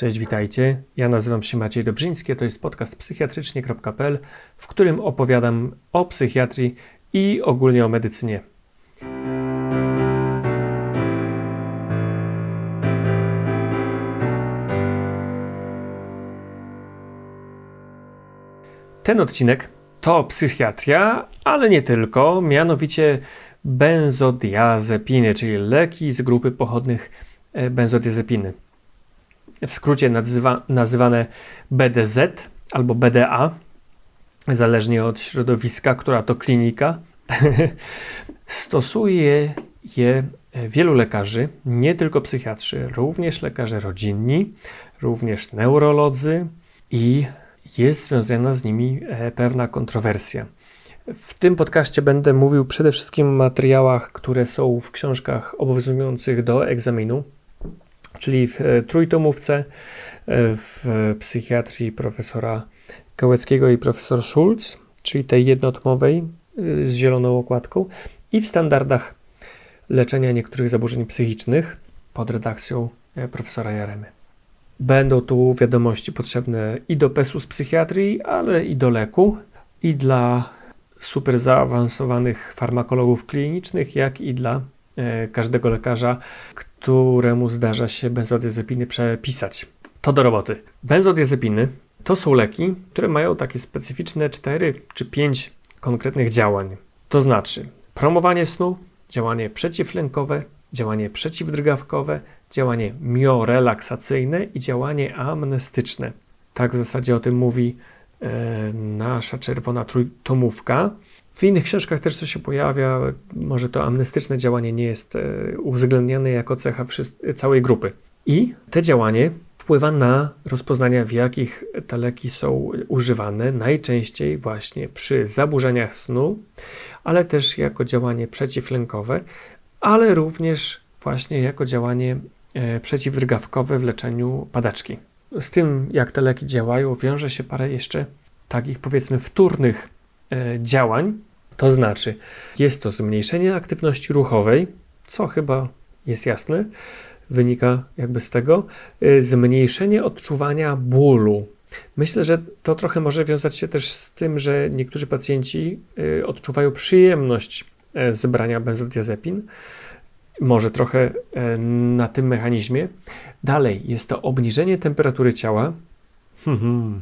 Cześć, witajcie. Ja nazywam się Maciej Dobrzyński, to jest podcast psychiatrycznie.pl, w którym opowiadam o psychiatrii i ogólnie o medycynie. Ten odcinek to psychiatria, ale nie tylko, mianowicie benzodiazepiny, czyli leki z grupy pochodnych e, benzodiazepiny w skrócie nazywa, nazywane BDZ albo BDA, zależnie od środowiska, która to klinika. Stosuje je wielu lekarzy, nie tylko psychiatrzy, również lekarze rodzinni, również neurolodzy i jest związana z nimi e, pewna kontrowersja. W tym podcaście będę mówił przede wszystkim o materiałach, które są w książkach obowiązujących do egzaminu, czyli w e, trójtomówce e, w psychiatrii profesora Gałeckiego i profesor Schulz, czyli tej jednotomowej e, z zieloną okładką i w standardach leczenia niektórych zaburzeń psychicznych pod redakcją profesora Jaremy. Będą tu wiadomości potrzebne i do PES-u z psychiatrii, ale i do leku, i dla super zaawansowanych farmakologów klinicznych, jak i dla każdego lekarza, któremu zdarza się benzodiazepiny przepisać. To do roboty. Benzodiazepiny to są leki, które mają takie specyficzne 4 czy 5 konkretnych działań. To znaczy promowanie snu, działanie przeciwlękowe, działanie przeciwdrgawkowe, działanie miorelaksacyjne i działanie amnestyczne. Tak w zasadzie o tym mówi e, nasza czerwona trójtomówka. W innych książkach też to się pojawia, może to amnestyczne działanie nie jest e, uwzględniane jako cecha całej grupy. I te działanie wpływa na rozpoznanie, w jakich te leki są używane, najczęściej właśnie przy zaburzeniach snu, ale też jako działanie przeciwlękowe, ale również właśnie jako działanie e, przeciwrgawkowe w leczeniu padaczki. Z tym, jak te leki działają, wiąże się parę jeszcze takich powiedzmy wtórnych działań, to znaczy, jest to zmniejszenie aktywności ruchowej, co chyba jest jasne, wynika jakby z tego, y, zmniejszenie odczuwania bólu. Myślę, że to trochę może wiązać się też z tym, że niektórzy pacjenci y, odczuwają przyjemność e, z brania benzodiazepin. Może trochę e, na tym mechanizmie. Dalej jest to obniżenie temperatury ciała. Hmm, hmm.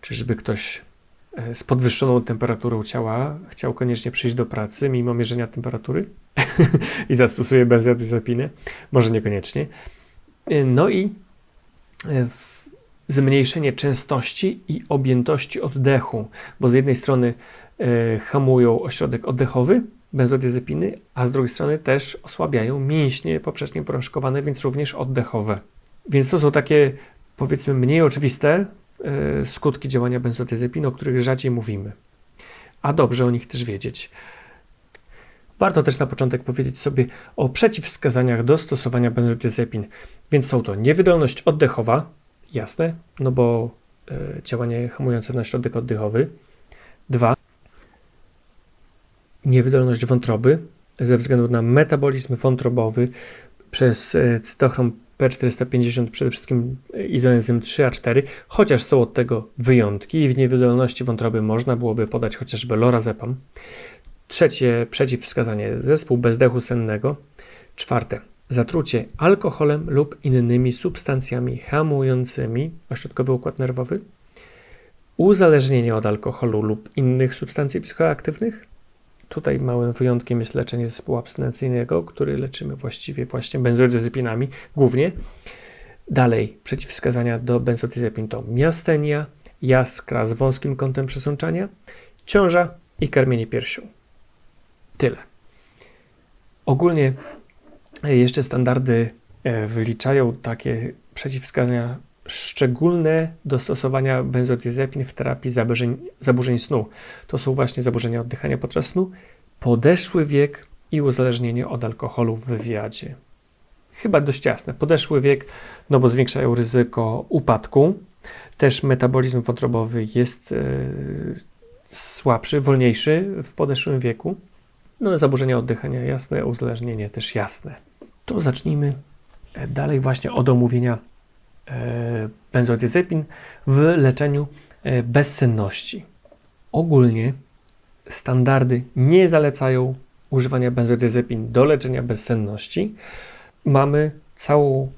Czyżby ktoś E, z podwyższoną temperaturą ciała chciał koniecznie przyjść do pracy mimo mierzenia temperatury i zastosuje benzodiazepinę, może niekoniecznie. E, no i e, zmniejszenie częstości i objętości oddechu, bo z jednej strony hamują ośrodek oddechowy benzodiazepiny, a z drugiej strony też osłabiają mięśnie poprzecznie prążkowane, więc również oddechowe. Więc to są takie powiedzmy mniej oczywiste E, skutki działania benzodiazepin, o których rzadziej mówimy. A dobrze o nich też wiedzieć. Warto też na początek powiedzieć sobie o przeciwwskazaniach do stosowania benzodiazepin. Więc są to niewydolność oddechowa, jasne, no bo e, działanie hamujące na środek oddechowy. Dwa, niewydolność wątroby ze względu na metabolizm wątrobowy przez e, cytochrom P450 przede wszystkim izoenzym 3A4, chociaż są od tego wyjątki i w niewydolności wątroby można byłoby podać chociażby lorazepam. Trzecie przeciwwskazanie zespół bezdechu sennego. Czwarte zatrucie alkoholem lub innymi substancjami hamującymi ośrodkowy układ nerwowy. Uzależnienie od alkoholu lub innych substancji psychoaktywnych Tutaj małym wyjątkiem jest leczenie zespołu abstynencyjnego, który leczymy właściwie właśnie benzodiazepinami głównie. Dalej, przeciwwskazania do benzodiazepin to miastenia, jaskra z wąskim kątem przesączania, ciąża i karmienie piersią. Tyle. Ogólnie jeszcze standardy e, wyliczają takie przeciwwskazania szczególne do stosowania benzodiazepin w terapii zaburzeń, zaburzeń snu. To są właśnie zaburzenia oddychania podczas snu, podeszły wiek i uzależnienie od alkoholu w wywiadzie. Chyba dość jasne. Podeszły wiek, no bo zwiększają ryzyko upadku. Też metabolizm wątrobowy jest yy, słabszy, wolniejszy w podeszłym wieku. No, zaburzenia oddychania jasne, uzależnienie też jasne. To zacznijmy e, dalej właśnie od omówienia benzodiazepin w leczeniu e, bezsenności. Ogólnie standardy nie zalecają używania benzodiazepin do leczenia bezsenności. Mamy całą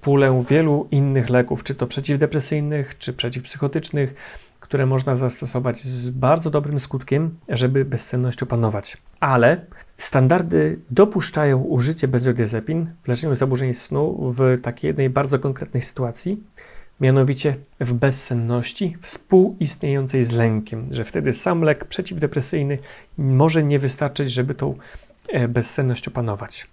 pulę wielu innych leków, czy to przeciwdepresyjnych, czy przeciwpsychotycznych, które można zastosować z bardzo dobrym skutkiem, żeby bezsenność opanować. Ale standardy dopuszczają użycie benzodiazepin w leczeniu zaburzeń snu w takiej jednej bardzo konkretnej sytuacji, mianowicie w bezsenności współistniejącej z lękiem, że wtedy sam lek przeciwdepresyjny może nie wystarczyć, żeby tą e, bezsenność opanować.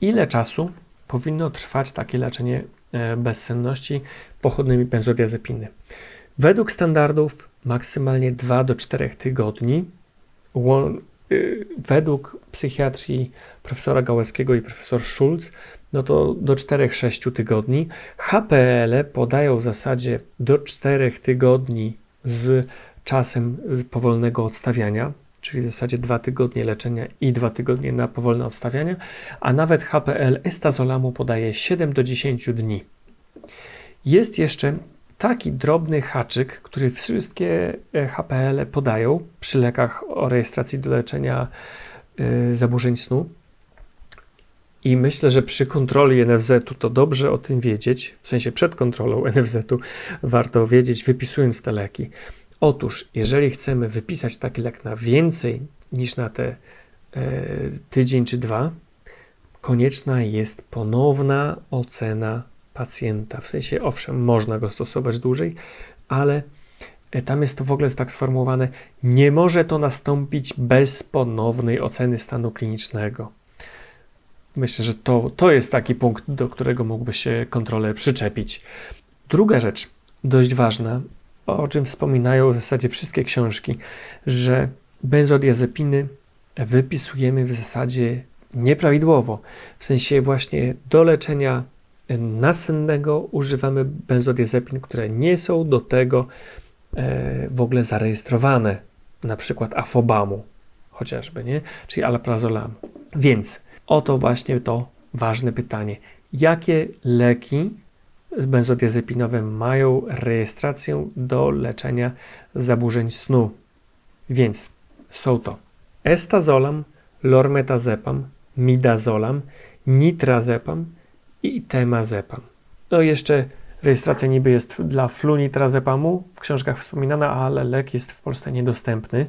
Ile czasu powinno trwać takie leczenie e, bezsenności pochodnymi benzodiazepiny? Według standardów maksymalnie 2 do 4 tygodni. Y, według psychiatrii profesora Gałeckiego i profesor Schulz, no to do 4-6 tygodni. HPL podają w zasadzie do 4 tygodni z czasem powolnego odstawiania, czyli w zasadzie 2 tygodnie leczenia i 2 tygodnie na powolne odstawianie, a nawet HPL estazolamu podaje 7 do 10 dni. Jest jeszcze taki drobny haczyk, który wszystkie e, HPL podają przy lekach o rejestracji do leczenia y, zaburzeń snu. I myślę, że przy kontroli NFZ-u to dobrze o tym wiedzieć, w sensie przed kontrolą NFZ-u warto wiedzieć, wypisując te leki. Otóż, jeżeli chcemy wypisać taki lek na więcej niż na te e, tydzień czy dwa, konieczna jest ponowna ocena pacjenta. W sensie, owszem, można go stosować dłużej, ale e, tam jest to w ogóle tak sformułowane, nie może to nastąpić bez ponownej oceny stanu klinicznego. Myślę, że to, to jest taki punkt, do którego mógłby się kontrolę przyczepić. Druga rzecz, dość ważna, o czym wspominają w zasadzie wszystkie książki, że benzodiazepiny wypisujemy w zasadzie nieprawidłowo. W sensie właśnie do leczenia nasennego używamy benzodiazepin, które nie są do tego e, w ogóle zarejestrowane, na przykład afobamu chociażby, nie? czyli alprazolam. Więc oto właśnie to ważne pytanie. Jakie leki benzodiazepinowe mają rejestrację do leczenia zaburzeń snu? Więc są to estazolam, lormetazepam, midazolam, nitrazepam, i temazepam. No i jeszcze rejestracja niby jest dla flunitrazepamu, w książkach wspominana, ale lek jest w Polsce niedostępny.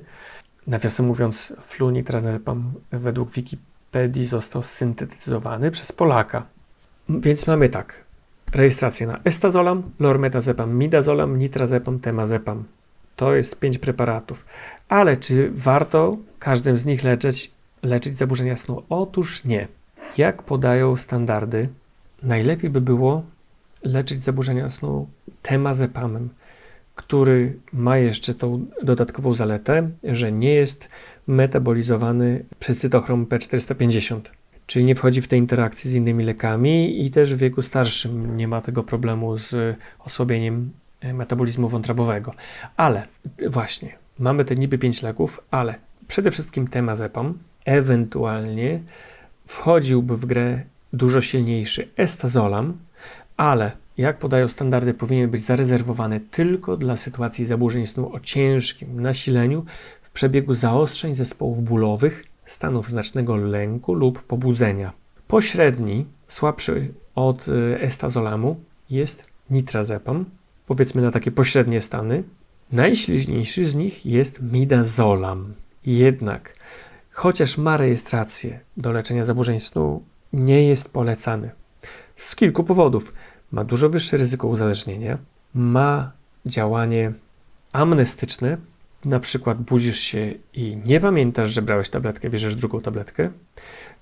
Nawiasem mówiąc, flunitrazepam według Wikipedii został syntetyzowany przez Polaka. Więc mamy tak, rejestrację na estazolam, lormetazepam, midazolam, nitrazepam, temazepam. To jest pięć preparatów. Ale czy warto każdym z nich leczyć, leczyć zaburzenia snu? Otóż nie. Jak podają standardy najlepiej by było leczyć zaburzenia snu temazepamem, który ma jeszcze tą dodatkową zaletę, że nie jest metabolizowany przez cytochrom P450, czyli nie wchodzi w te interakcje z innymi lekami i też w wieku starszym nie ma tego problemu z osłabieniem metabolizmu wątrobowego. Ale właśnie, mamy te niby 5 leków, ale przede wszystkim temazepam, ewentualnie wchodziłby w grę dużo silniejszy estazolam, ale jak podają standardy, powinien być zarezerwowany tylko dla sytuacji zaburzeń snu o ciężkim nasileniu w przebiegu zaostrzeń zespołów bólowych, stanów znacznego lęku lub pobudzenia. Pośredni, słabszy od y, estazolamu jest nitrazepam, powiedzmy na takie pośrednie stany. Najsilniejszy z nich jest midazolam. Jednak, chociaż ma rejestrację do leczenia zaburzeń snu nie jest polecany. Z kilku powodów. Ma dużo wyższe ryzyko uzależnienia, ma działanie amnestyczne, na przykład budzisz się i nie pamiętasz, że brałeś tabletkę, bierzesz drugą tabletkę.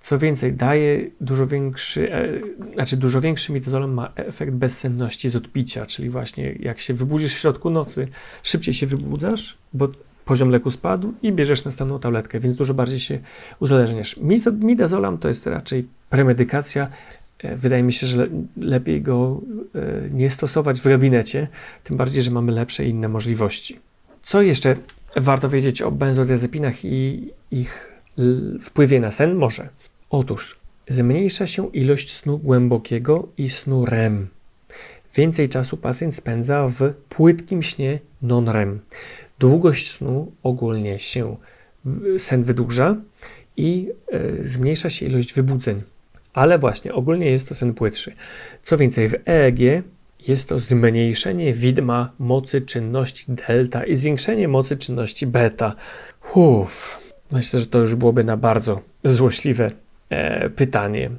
Co więcej, daje dużo większy, e, znaczy dużo większy mitozolem ma efekt bezsenności z odpicia, czyli właśnie jak się wybudzisz w środku nocy, szybciej się wybudzasz, bo poziom leku spadł i bierzesz następną tabletkę, więc dużo bardziej się uzależniasz. Midazolam to jest raczej premedykacja. E, wydaje mi się, że lepiej go e, nie stosować w gabinecie, tym bardziej, że mamy lepsze inne możliwości. Co jeszcze warto wiedzieć o benzodiazepinach i ich wpływie na sen? Może. Otóż zmniejsza się ilość snu głębokiego i snu REM. więcej czasu pacjent spędza w płytkim śnie non-REM. Długość snu ogólnie się sen wydłuża i y, zmniejsza się ilość wybudzeń. Ale właśnie, ogólnie jest to sen płytszy. Co więcej, w EEG jest to zmniejszenie widma mocy czynności delta i zwiększenie mocy czynności beta. Uff, myślę, że to już byłoby na bardzo złośliwe e, pytanie.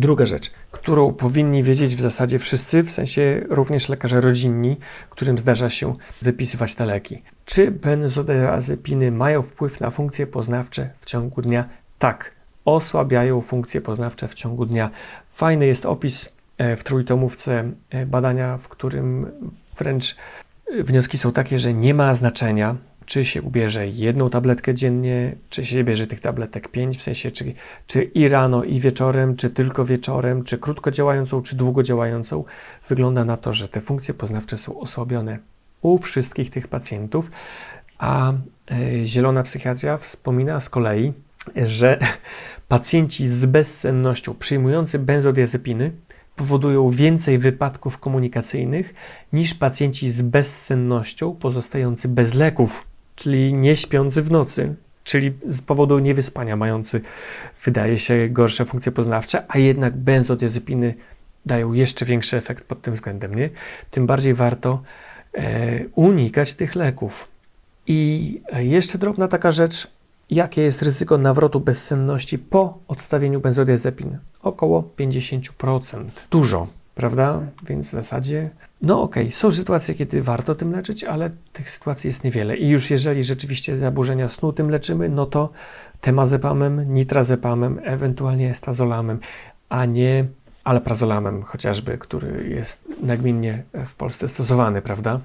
Druga rzecz, którą powinni wiedzieć w zasadzie wszyscy, w sensie również lekarze rodzinni, którym zdarza się wypisywać te leki. Czy benzodiazepiny mają wpływ na funkcje poznawcze w ciągu dnia? Tak, osłabiają funkcje poznawcze w ciągu dnia. Fajny jest opis e, w trójtomówce e, badania, w którym wręcz wnioski są takie, że nie ma znaczenia, czy się ubierze jedną tabletkę dziennie, czy się bierze tych tabletek pięć, w sensie czy, czy i rano, i wieczorem, czy tylko wieczorem, czy krótko działającą, czy długo działającą. Wygląda na to, że te funkcje poznawcze są osłabione u wszystkich tych pacjentów, a y, zielona psychiatria wspomina z kolei, że pacjenci z bezsennością przyjmujący benzodiazepiny powodują więcej wypadków komunikacyjnych niż pacjenci z bezsennością pozostający bez leków czyli nie śpiący w nocy, czyli z powodu niewyspania mający, wydaje się, gorsze funkcje poznawcze, a jednak benzodiazepiny dają jeszcze większy efekt pod tym względem, nie? Tym bardziej warto e, unikać tych leków. I jeszcze drobna taka rzecz, jakie jest ryzyko nawrotu bezsenności po odstawieniu benzodiazepin? Około 50%. Dużo prawda? Więc w zasadzie, no okej, okay, są sytuacje, kiedy warto tym leczyć, ale tych sytuacji jest niewiele. I już jeżeli rzeczywiście zaburzenia snu tym leczymy, no to temazepamem, nitrazepamem, ewentualnie estazolamem, a nie alprazolamem chociażby, który jest nagminnie w Polsce stosowany, prawda?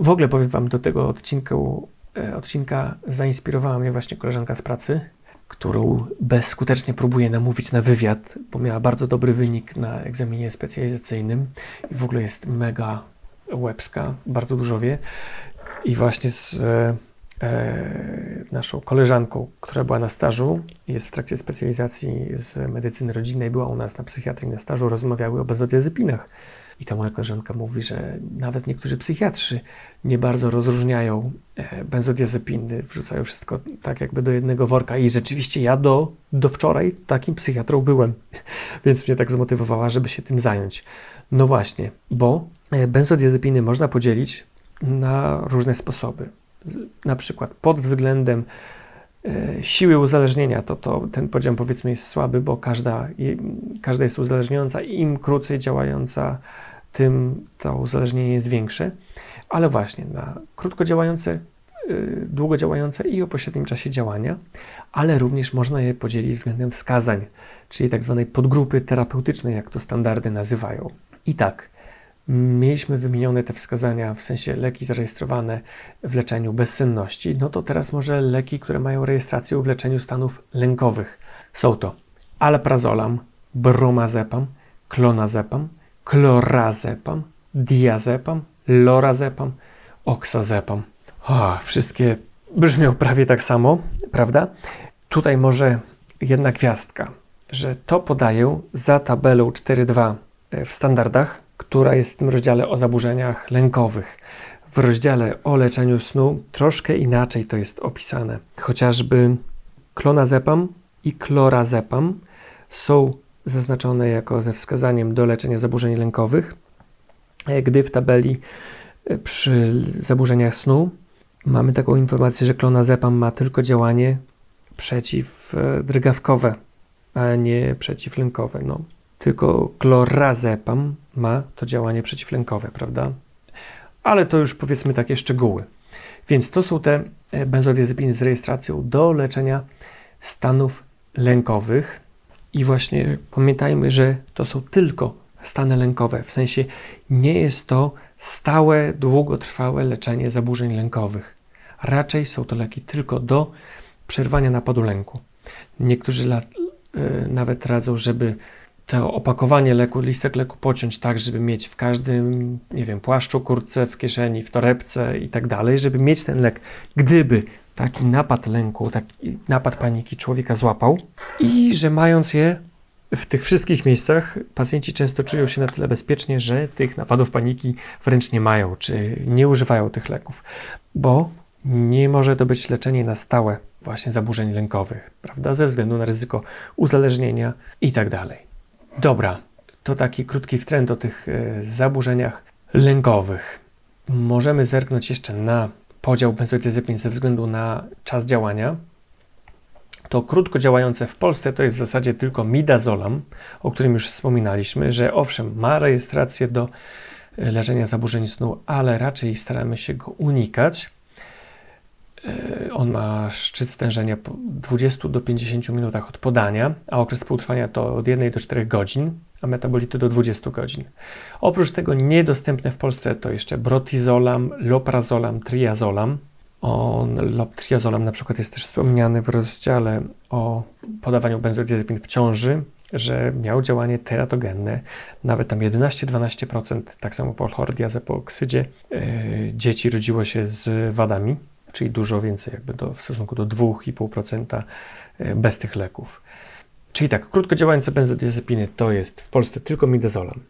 W ogóle powiem Wam do tego odcinku, e, odcinka zainspirowała mnie właśnie koleżanka z pracy, którą bezskutecznie próbuję namówić na wywiad, bo miała bardzo dobry wynik na egzaminie specjalizacyjnym i w ogóle jest mega łebska, bardzo dużo wie. I właśnie z e, naszą koleżanką, która była na stażu, jest w trakcie specjalizacji z medycyny rodzinnej, była u nas na psychiatrii na stażu, rozmawiały o benzodiazepinach. I ta moja koleżanka mówi, że nawet niektórzy psychiatrzy nie bardzo rozróżniają e, benzodiazepiny, wrzucają wszystko tak jakby do jednego worka. I rzeczywiście ja do, do wczoraj takim psychiatrą byłem, więc mnie tak zmotywowała, żeby się tym zająć. No właśnie, bo e, benzodiazepiny można podzielić na różne sposoby. Na przykład pod względem e, siły uzależnienia, to, to ten podział powiedzmy jest słaby, bo każda, każda jest uzależniająca i im krócej działająca tym to uzależnienie jest większe, ale właśnie na krótko działające, yy, długo działające i o pośrednim czasie działania, ale również można je podzielić względem wskazań, czyli tak zwanej podgrupy terapeutycznej, jak to standardy nazywają. I tak, mieliśmy wymienione te wskazania, w sensie leki zarejestrowane w leczeniu bezsenności, no to teraz może leki, które mają rejestrację w leczeniu stanów lękowych. Są to alprazolam, bromazepam, klonazepam, klorazepam, diazepam, lorazepam, oksazepam. O, wszystkie brzmią prawie tak samo, prawda? Tutaj może jedna gwiazdka, że to podaję za tabelą 4.2 e, w standardach, która jest w tym rozdziale o zaburzeniach lękowych. W rozdziale o leczeniu snu troszkę inaczej to jest opisane. Chociażby klonazepam i klorazepam są zaznaczone jako ze wskazaniem do leczenia zaburzeń lękowych, e, gdy w tabeli e, przy zaburzeniach snu mamy taką informację, że klonazepam ma tylko działanie przeciwdrgawkowe, a nie przeciwlękowe. No. Tylko klorazepam ma to działanie przeciwlękowe, prawda? Ale to już powiedzmy takie szczegóły. Więc to są te e, benzodiazepiny z rejestracją do leczenia stanów lękowych. I właśnie pamiętajmy, że to są tylko stany lękowe, w sensie nie jest to stałe, długotrwałe leczenie zaburzeń lękowych. Raczej są to leki tylko do przerwania napadu lęku. Niektórzy y, nawet radzą, żeby to opakowanie leku, listek leku pociąć tak, żeby mieć w każdym, nie wiem, płaszczu, kurtce, w kieszeni, w torebce i tak dalej, żeby mieć ten lek, gdyby taki napad lęku, taki napad paniki człowieka złapał i że mając je w tych wszystkich miejscach pacjenci często czują się na tyle bezpiecznie, że tych napadów paniki wręcz nie mają, czy nie używają tych leków, bo nie może to być leczenie na stałe właśnie zaburzeń lękowych, prawda? Ze względu na ryzyko uzależnienia i tak dalej. Dobra, to taki krótki wtręt o tych e, zaburzeniach lękowych. Możemy zerknąć jeszcze na podział benzodiazepin ze względu na czas działania. To krótko działające w Polsce to jest w zasadzie tylko midazolam, o którym już wspominaliśmy, że owszem, ma rejestrację do e, leczenia zaburzeń snu, ale raczej staramy się go unikać. E, on ma szczyt stężenia po 20 do 50 minutach od podania, a okres półtrwania to od 1 do 4 godzin, a metabolity do 20 godzin. Oprócz tego niedostępne w Polsce to jeszcze brotizolam, loprazolam, triazolam. On, triazolam na przykład jest też wspomniany w rozdziale o podawaniu benzodiazepin w ciąży, że miał działanie teratogenne, nawet tam 11-12%, tak samo po chlordiazepoksydzie, yy, dzieci rodziło się z wadami czyli dużo więcej jakby do, w stosunku do 2,5% e, bez tych leków. Czyli tak, krótko działające benzodiazepiny to jest w Polsce tylko midazolam.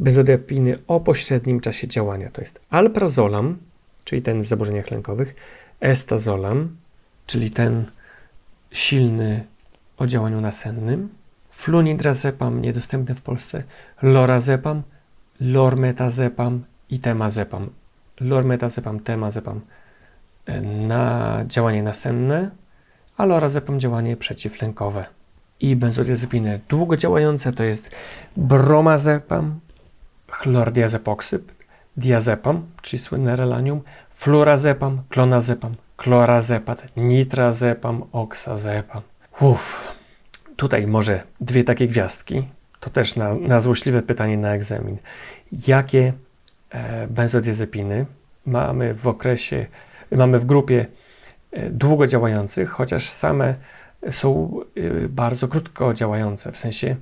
Benzodiazepiny o pośrednim czasie działania to jest alprazolam, czyli ten w zaburzeniach lękowych, estazolam, czyli ten silny o działaniu nasennym, flunidrazepam niedostępny w Polsce, lorazepam, lormetazepam i temazepam. Lormetazepam, temazepam na działanie nasenne, a lorazepam działanie przeciwlękowe. I benzodiazepiny długodziałające to jest bromazepam, chlordiazepoksyp, diazepam, czyli słynne relanium, flurazepam, klonazepam, klorazepat, nitrazepam, oksazepam. Uff, tutaj może dwie takie gwiazdki. To też na, na złośliwe pytanie na egzamin. Jakie e, benzodiazepiny mamy w okresie mamy w grupie e, długo działających, chociaż same są e, bardzo krótko działające, w sensie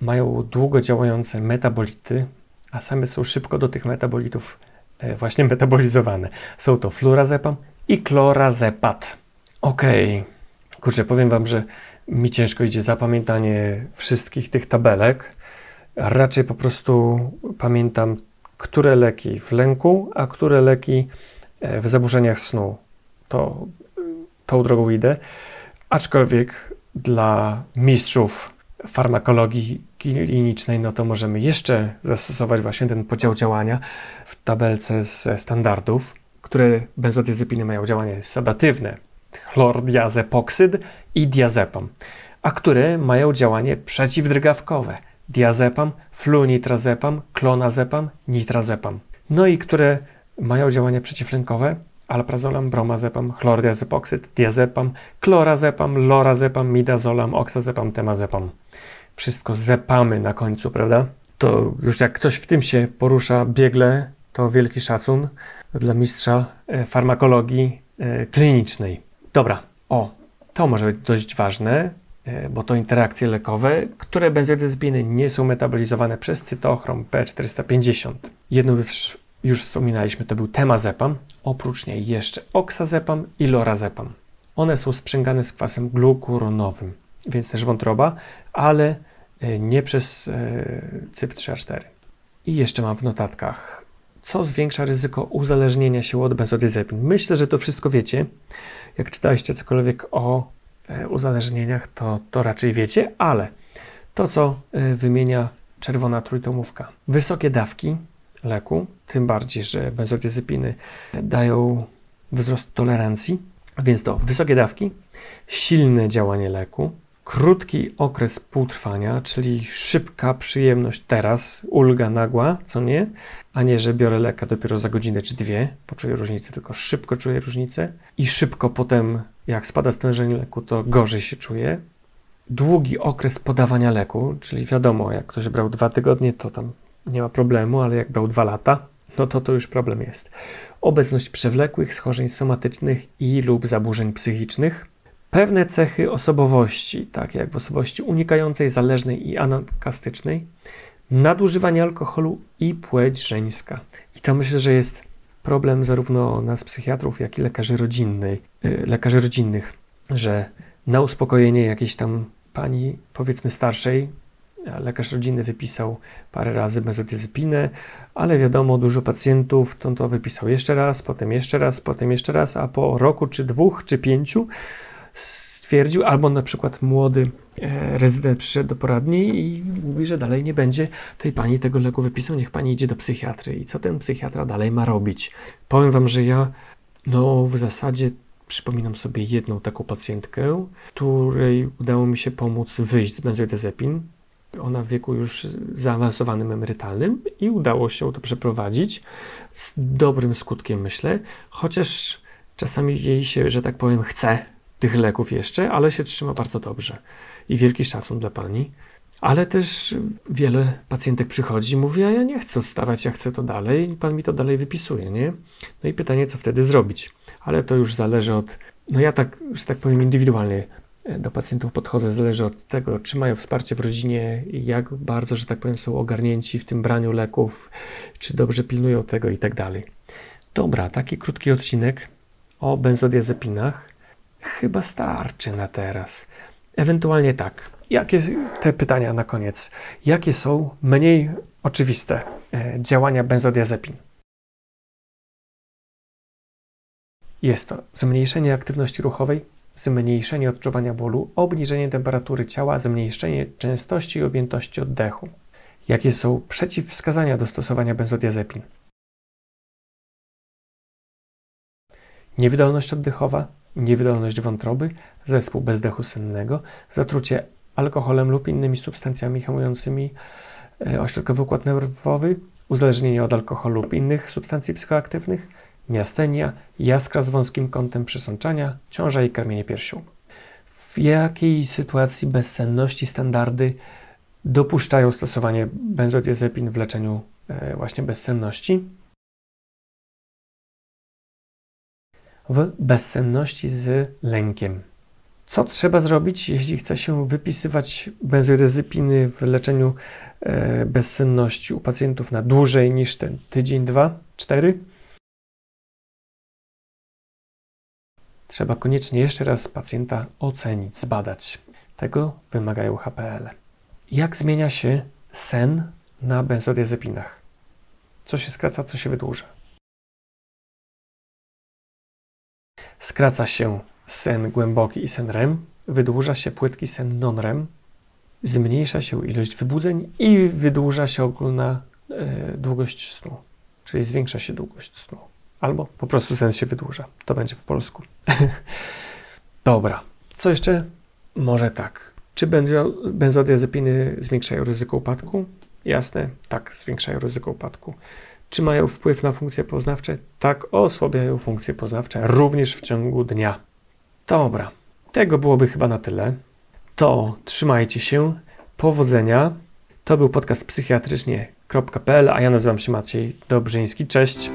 mają długo działające metabolity, a same są szybko do tych metabolitów e, właśnie metabolizowane. Są to flurazepam i klorazepat. Okej, okay. kurczę, powiem Wam, że mi ciężko idzie zapamiętanie wszystkich tych tabelek. Raczej po prostu pamiętam, które leki w lęku, a które leki w zaburzeniach snu. To tą drogą idę. Aczkolwiek dla mistrzów farmakologii klinicznej, no to możemy jeszcze zastosować właśnie ten podział działania w tabelce ze standardów, które benzodiazepiny mają działanie sedatywne, chlordiazepoksyd i diazepam, a które mają działanie przeciwdrgawkowe, diazepam, flunitrazepam, klonazepam, nitrazepam. No i które mają działanie przeciwlękowe alprazolam, bromazepam, chlordiazepoksyd, diazepam, klorazepam, lorazepam, midazolam, oksazepam, temazepam. Wszystko zepamy na końcu, prawda? To już jak ktoś w tym się porusza biegle, to wielki szacun dla mistrza e, farmakologii e, klinicznej. Dobra, o, to może być dość ważne, e, bo to interakcje lekowe, które benzodiazepiny nie są metabolizowane przez cytochrom P450. Jedną już wspominaliśmy, to był temazepam, oprócz niej jeszcze oksazepam i lorazepam. One są sprzęgane z kwasem glukuronowym, więc też wątroba, ale e, nie przez e, CYP3A4. I jeszcze mam w notatkach, co zwiększa ryzyko uzależnienia się od benzodiazepin. Myślę, że to wszystko wiecie. Jak czytaliście cokolwiek o e, uzależnieniach, to, to raczej wiecie, ale to, co wymienia czerwona trójtomówka. Wysokie dawki leku, tym bardziej, że benzodiazepiny dają wzrost tolerancji, więc to wysokie dawki, silne działanie leku, krótki okres półtrwania, czyli szybka przyjemność teraz, ulga nagła, co nie, a nie, że biorę leka dopiero za godzinę czy dwie, poczuję różnicę, tylko szybko czuję różnicę i szybko potem, jak spada stężenie leku, to gorzej się czuję. Długi okres podawania leku, czyli wiadomo, jak ktoś brał dwa tygodnie, to tam nie ma problemu, ale jak brał dwa lata, no to to już problem jest. Obecność przewlekłych schorzeń somatycznych i lub zaburzeń psychicznych. Pewne cechy osobowości, tak jak w osobowości unikającej, zależnej i anakastycznej. Nadużywanie alkoholu i płeć żeńska. I to myślę, że jest problem zarówno nas psychiatrów, jak i lekarzy, rodzinnej, y, lekarzy rodzinnych, że na uspokojenie jakiejś tam pani, powiedzmy starszej, lekarz rodzinny wypisał parę razy benzodiazepinę, ale wiadomo, dużo pacjentów to, to wypisał jeszcze raz, potem jeszcze raz, potem jeszcze raz, a po roku czy dwóch, czy pięciu stwierdził, albo na przykład młody e, rezydent przyszedł do poradni i mówi, że dalej nie będzie tej pani tego leku wypisał, niech pani idzie do psychiatry. I co ten psychiatra dalej ma robić? Powiem wam, że ja no w zasadzie przypominam sobie jedną taką pacjentkę, której udało mi się pomóc wyjść z benzodiazepin. Ona w wieku już zaawansowanym emerytalnym i udało się to przeprowadzić z dobrym skutkiem, myślę, chociaż czasami jej się, że tak powiem, chce tych leków jeszcze, ale się trzyma bardzo dobrze. I wielki szacun dla pani. Ale też wiele pacjentek przychodzi i mówi, a ja nie chcę odstawać, ja chcę to dalej i pan mi to dalej wypisuje, nie? No i pytanie, co wtedy zrobić? Ale to już zależy od, no ja tak, że tak powiem, indywidualnie do pacjentów podchodzę, zależy od tego, czy mają wsparcie w rodzinie, jak bardzo, że tak powiem, są ogarnięci w tym braniu leków, czy dobrze pilnują tego i tak dalej. Dobra, taki krótki odcinek o benzodiazepinach chyba starczy na teraz. Ewentualnie tak. Jakie te pytania na koniec? Jakie są mniej oczywiste e, działania benzodiazepin? Jest to zmniejszenie aktywności ruchowej, zmniejszenie odczuwania bólu, obniżenie temperatury ciała, zmniejszenie częstości i objętości oddechu. Jakie są przeciwwskazania do stosowania benzodiazepin? Niewydolność oddechowa, niewydolność wątroby, zespół bezdechu sennego, zatrucie alkoholem lub innymi substancjami hamującymi e, ośrodkowy układ nerwowy, uzależnienie od alkoholu lub innych substancji psychoaktywnych, miastenia, jaskra z wąskim kątem przesączania, ciąża i karmienie piersią. W jakiej sytuacji bezsenności standardy dopuszczają stosowanie benzodiazepin w leczeniu e, właśnie bezsenności? W bezsenności z lękiem. Co trzeba zrobić, jeśli chce się wypisywać benzodiazepiny w leczeniu e, bezsenności u pacjentów na dłużej niż ten tydzień, dwa, cztery? Trzeba koniecznie jeszcze raz pacjenta ocenić, zbadać. Tego wymagają HPL. Jak zmienia się sen na benzodiazepinach? Co się skraca, co się wydłuża? Skraca się sen głęboki i sen REM, wydłuża się płytki sen non-REM, zmniejsza się ilość wybudzeń i wydłuża się ogólna e, długość snu, czyli zwiększa się długość snu. Albo po prostu sen się wydłuża. To będzie po polsku. Dobra. Co jeszcze? Może tak. Czy benzodiazepiny zwiększają ryzyko upadku? Jasne, tak, zwiększają ryzyko upadku. Czy mają wpływ na funkcje poznawcze? Tak, osłabiają funkcje poznawcze również w ciągu dnia. Dobra, tego byłoby chyba na tyle. To trzymajcie się, powodzenia. To był podcast psychiatrycznie.pl, a ja nazywam się Maciej Dobrzyński. Cześć.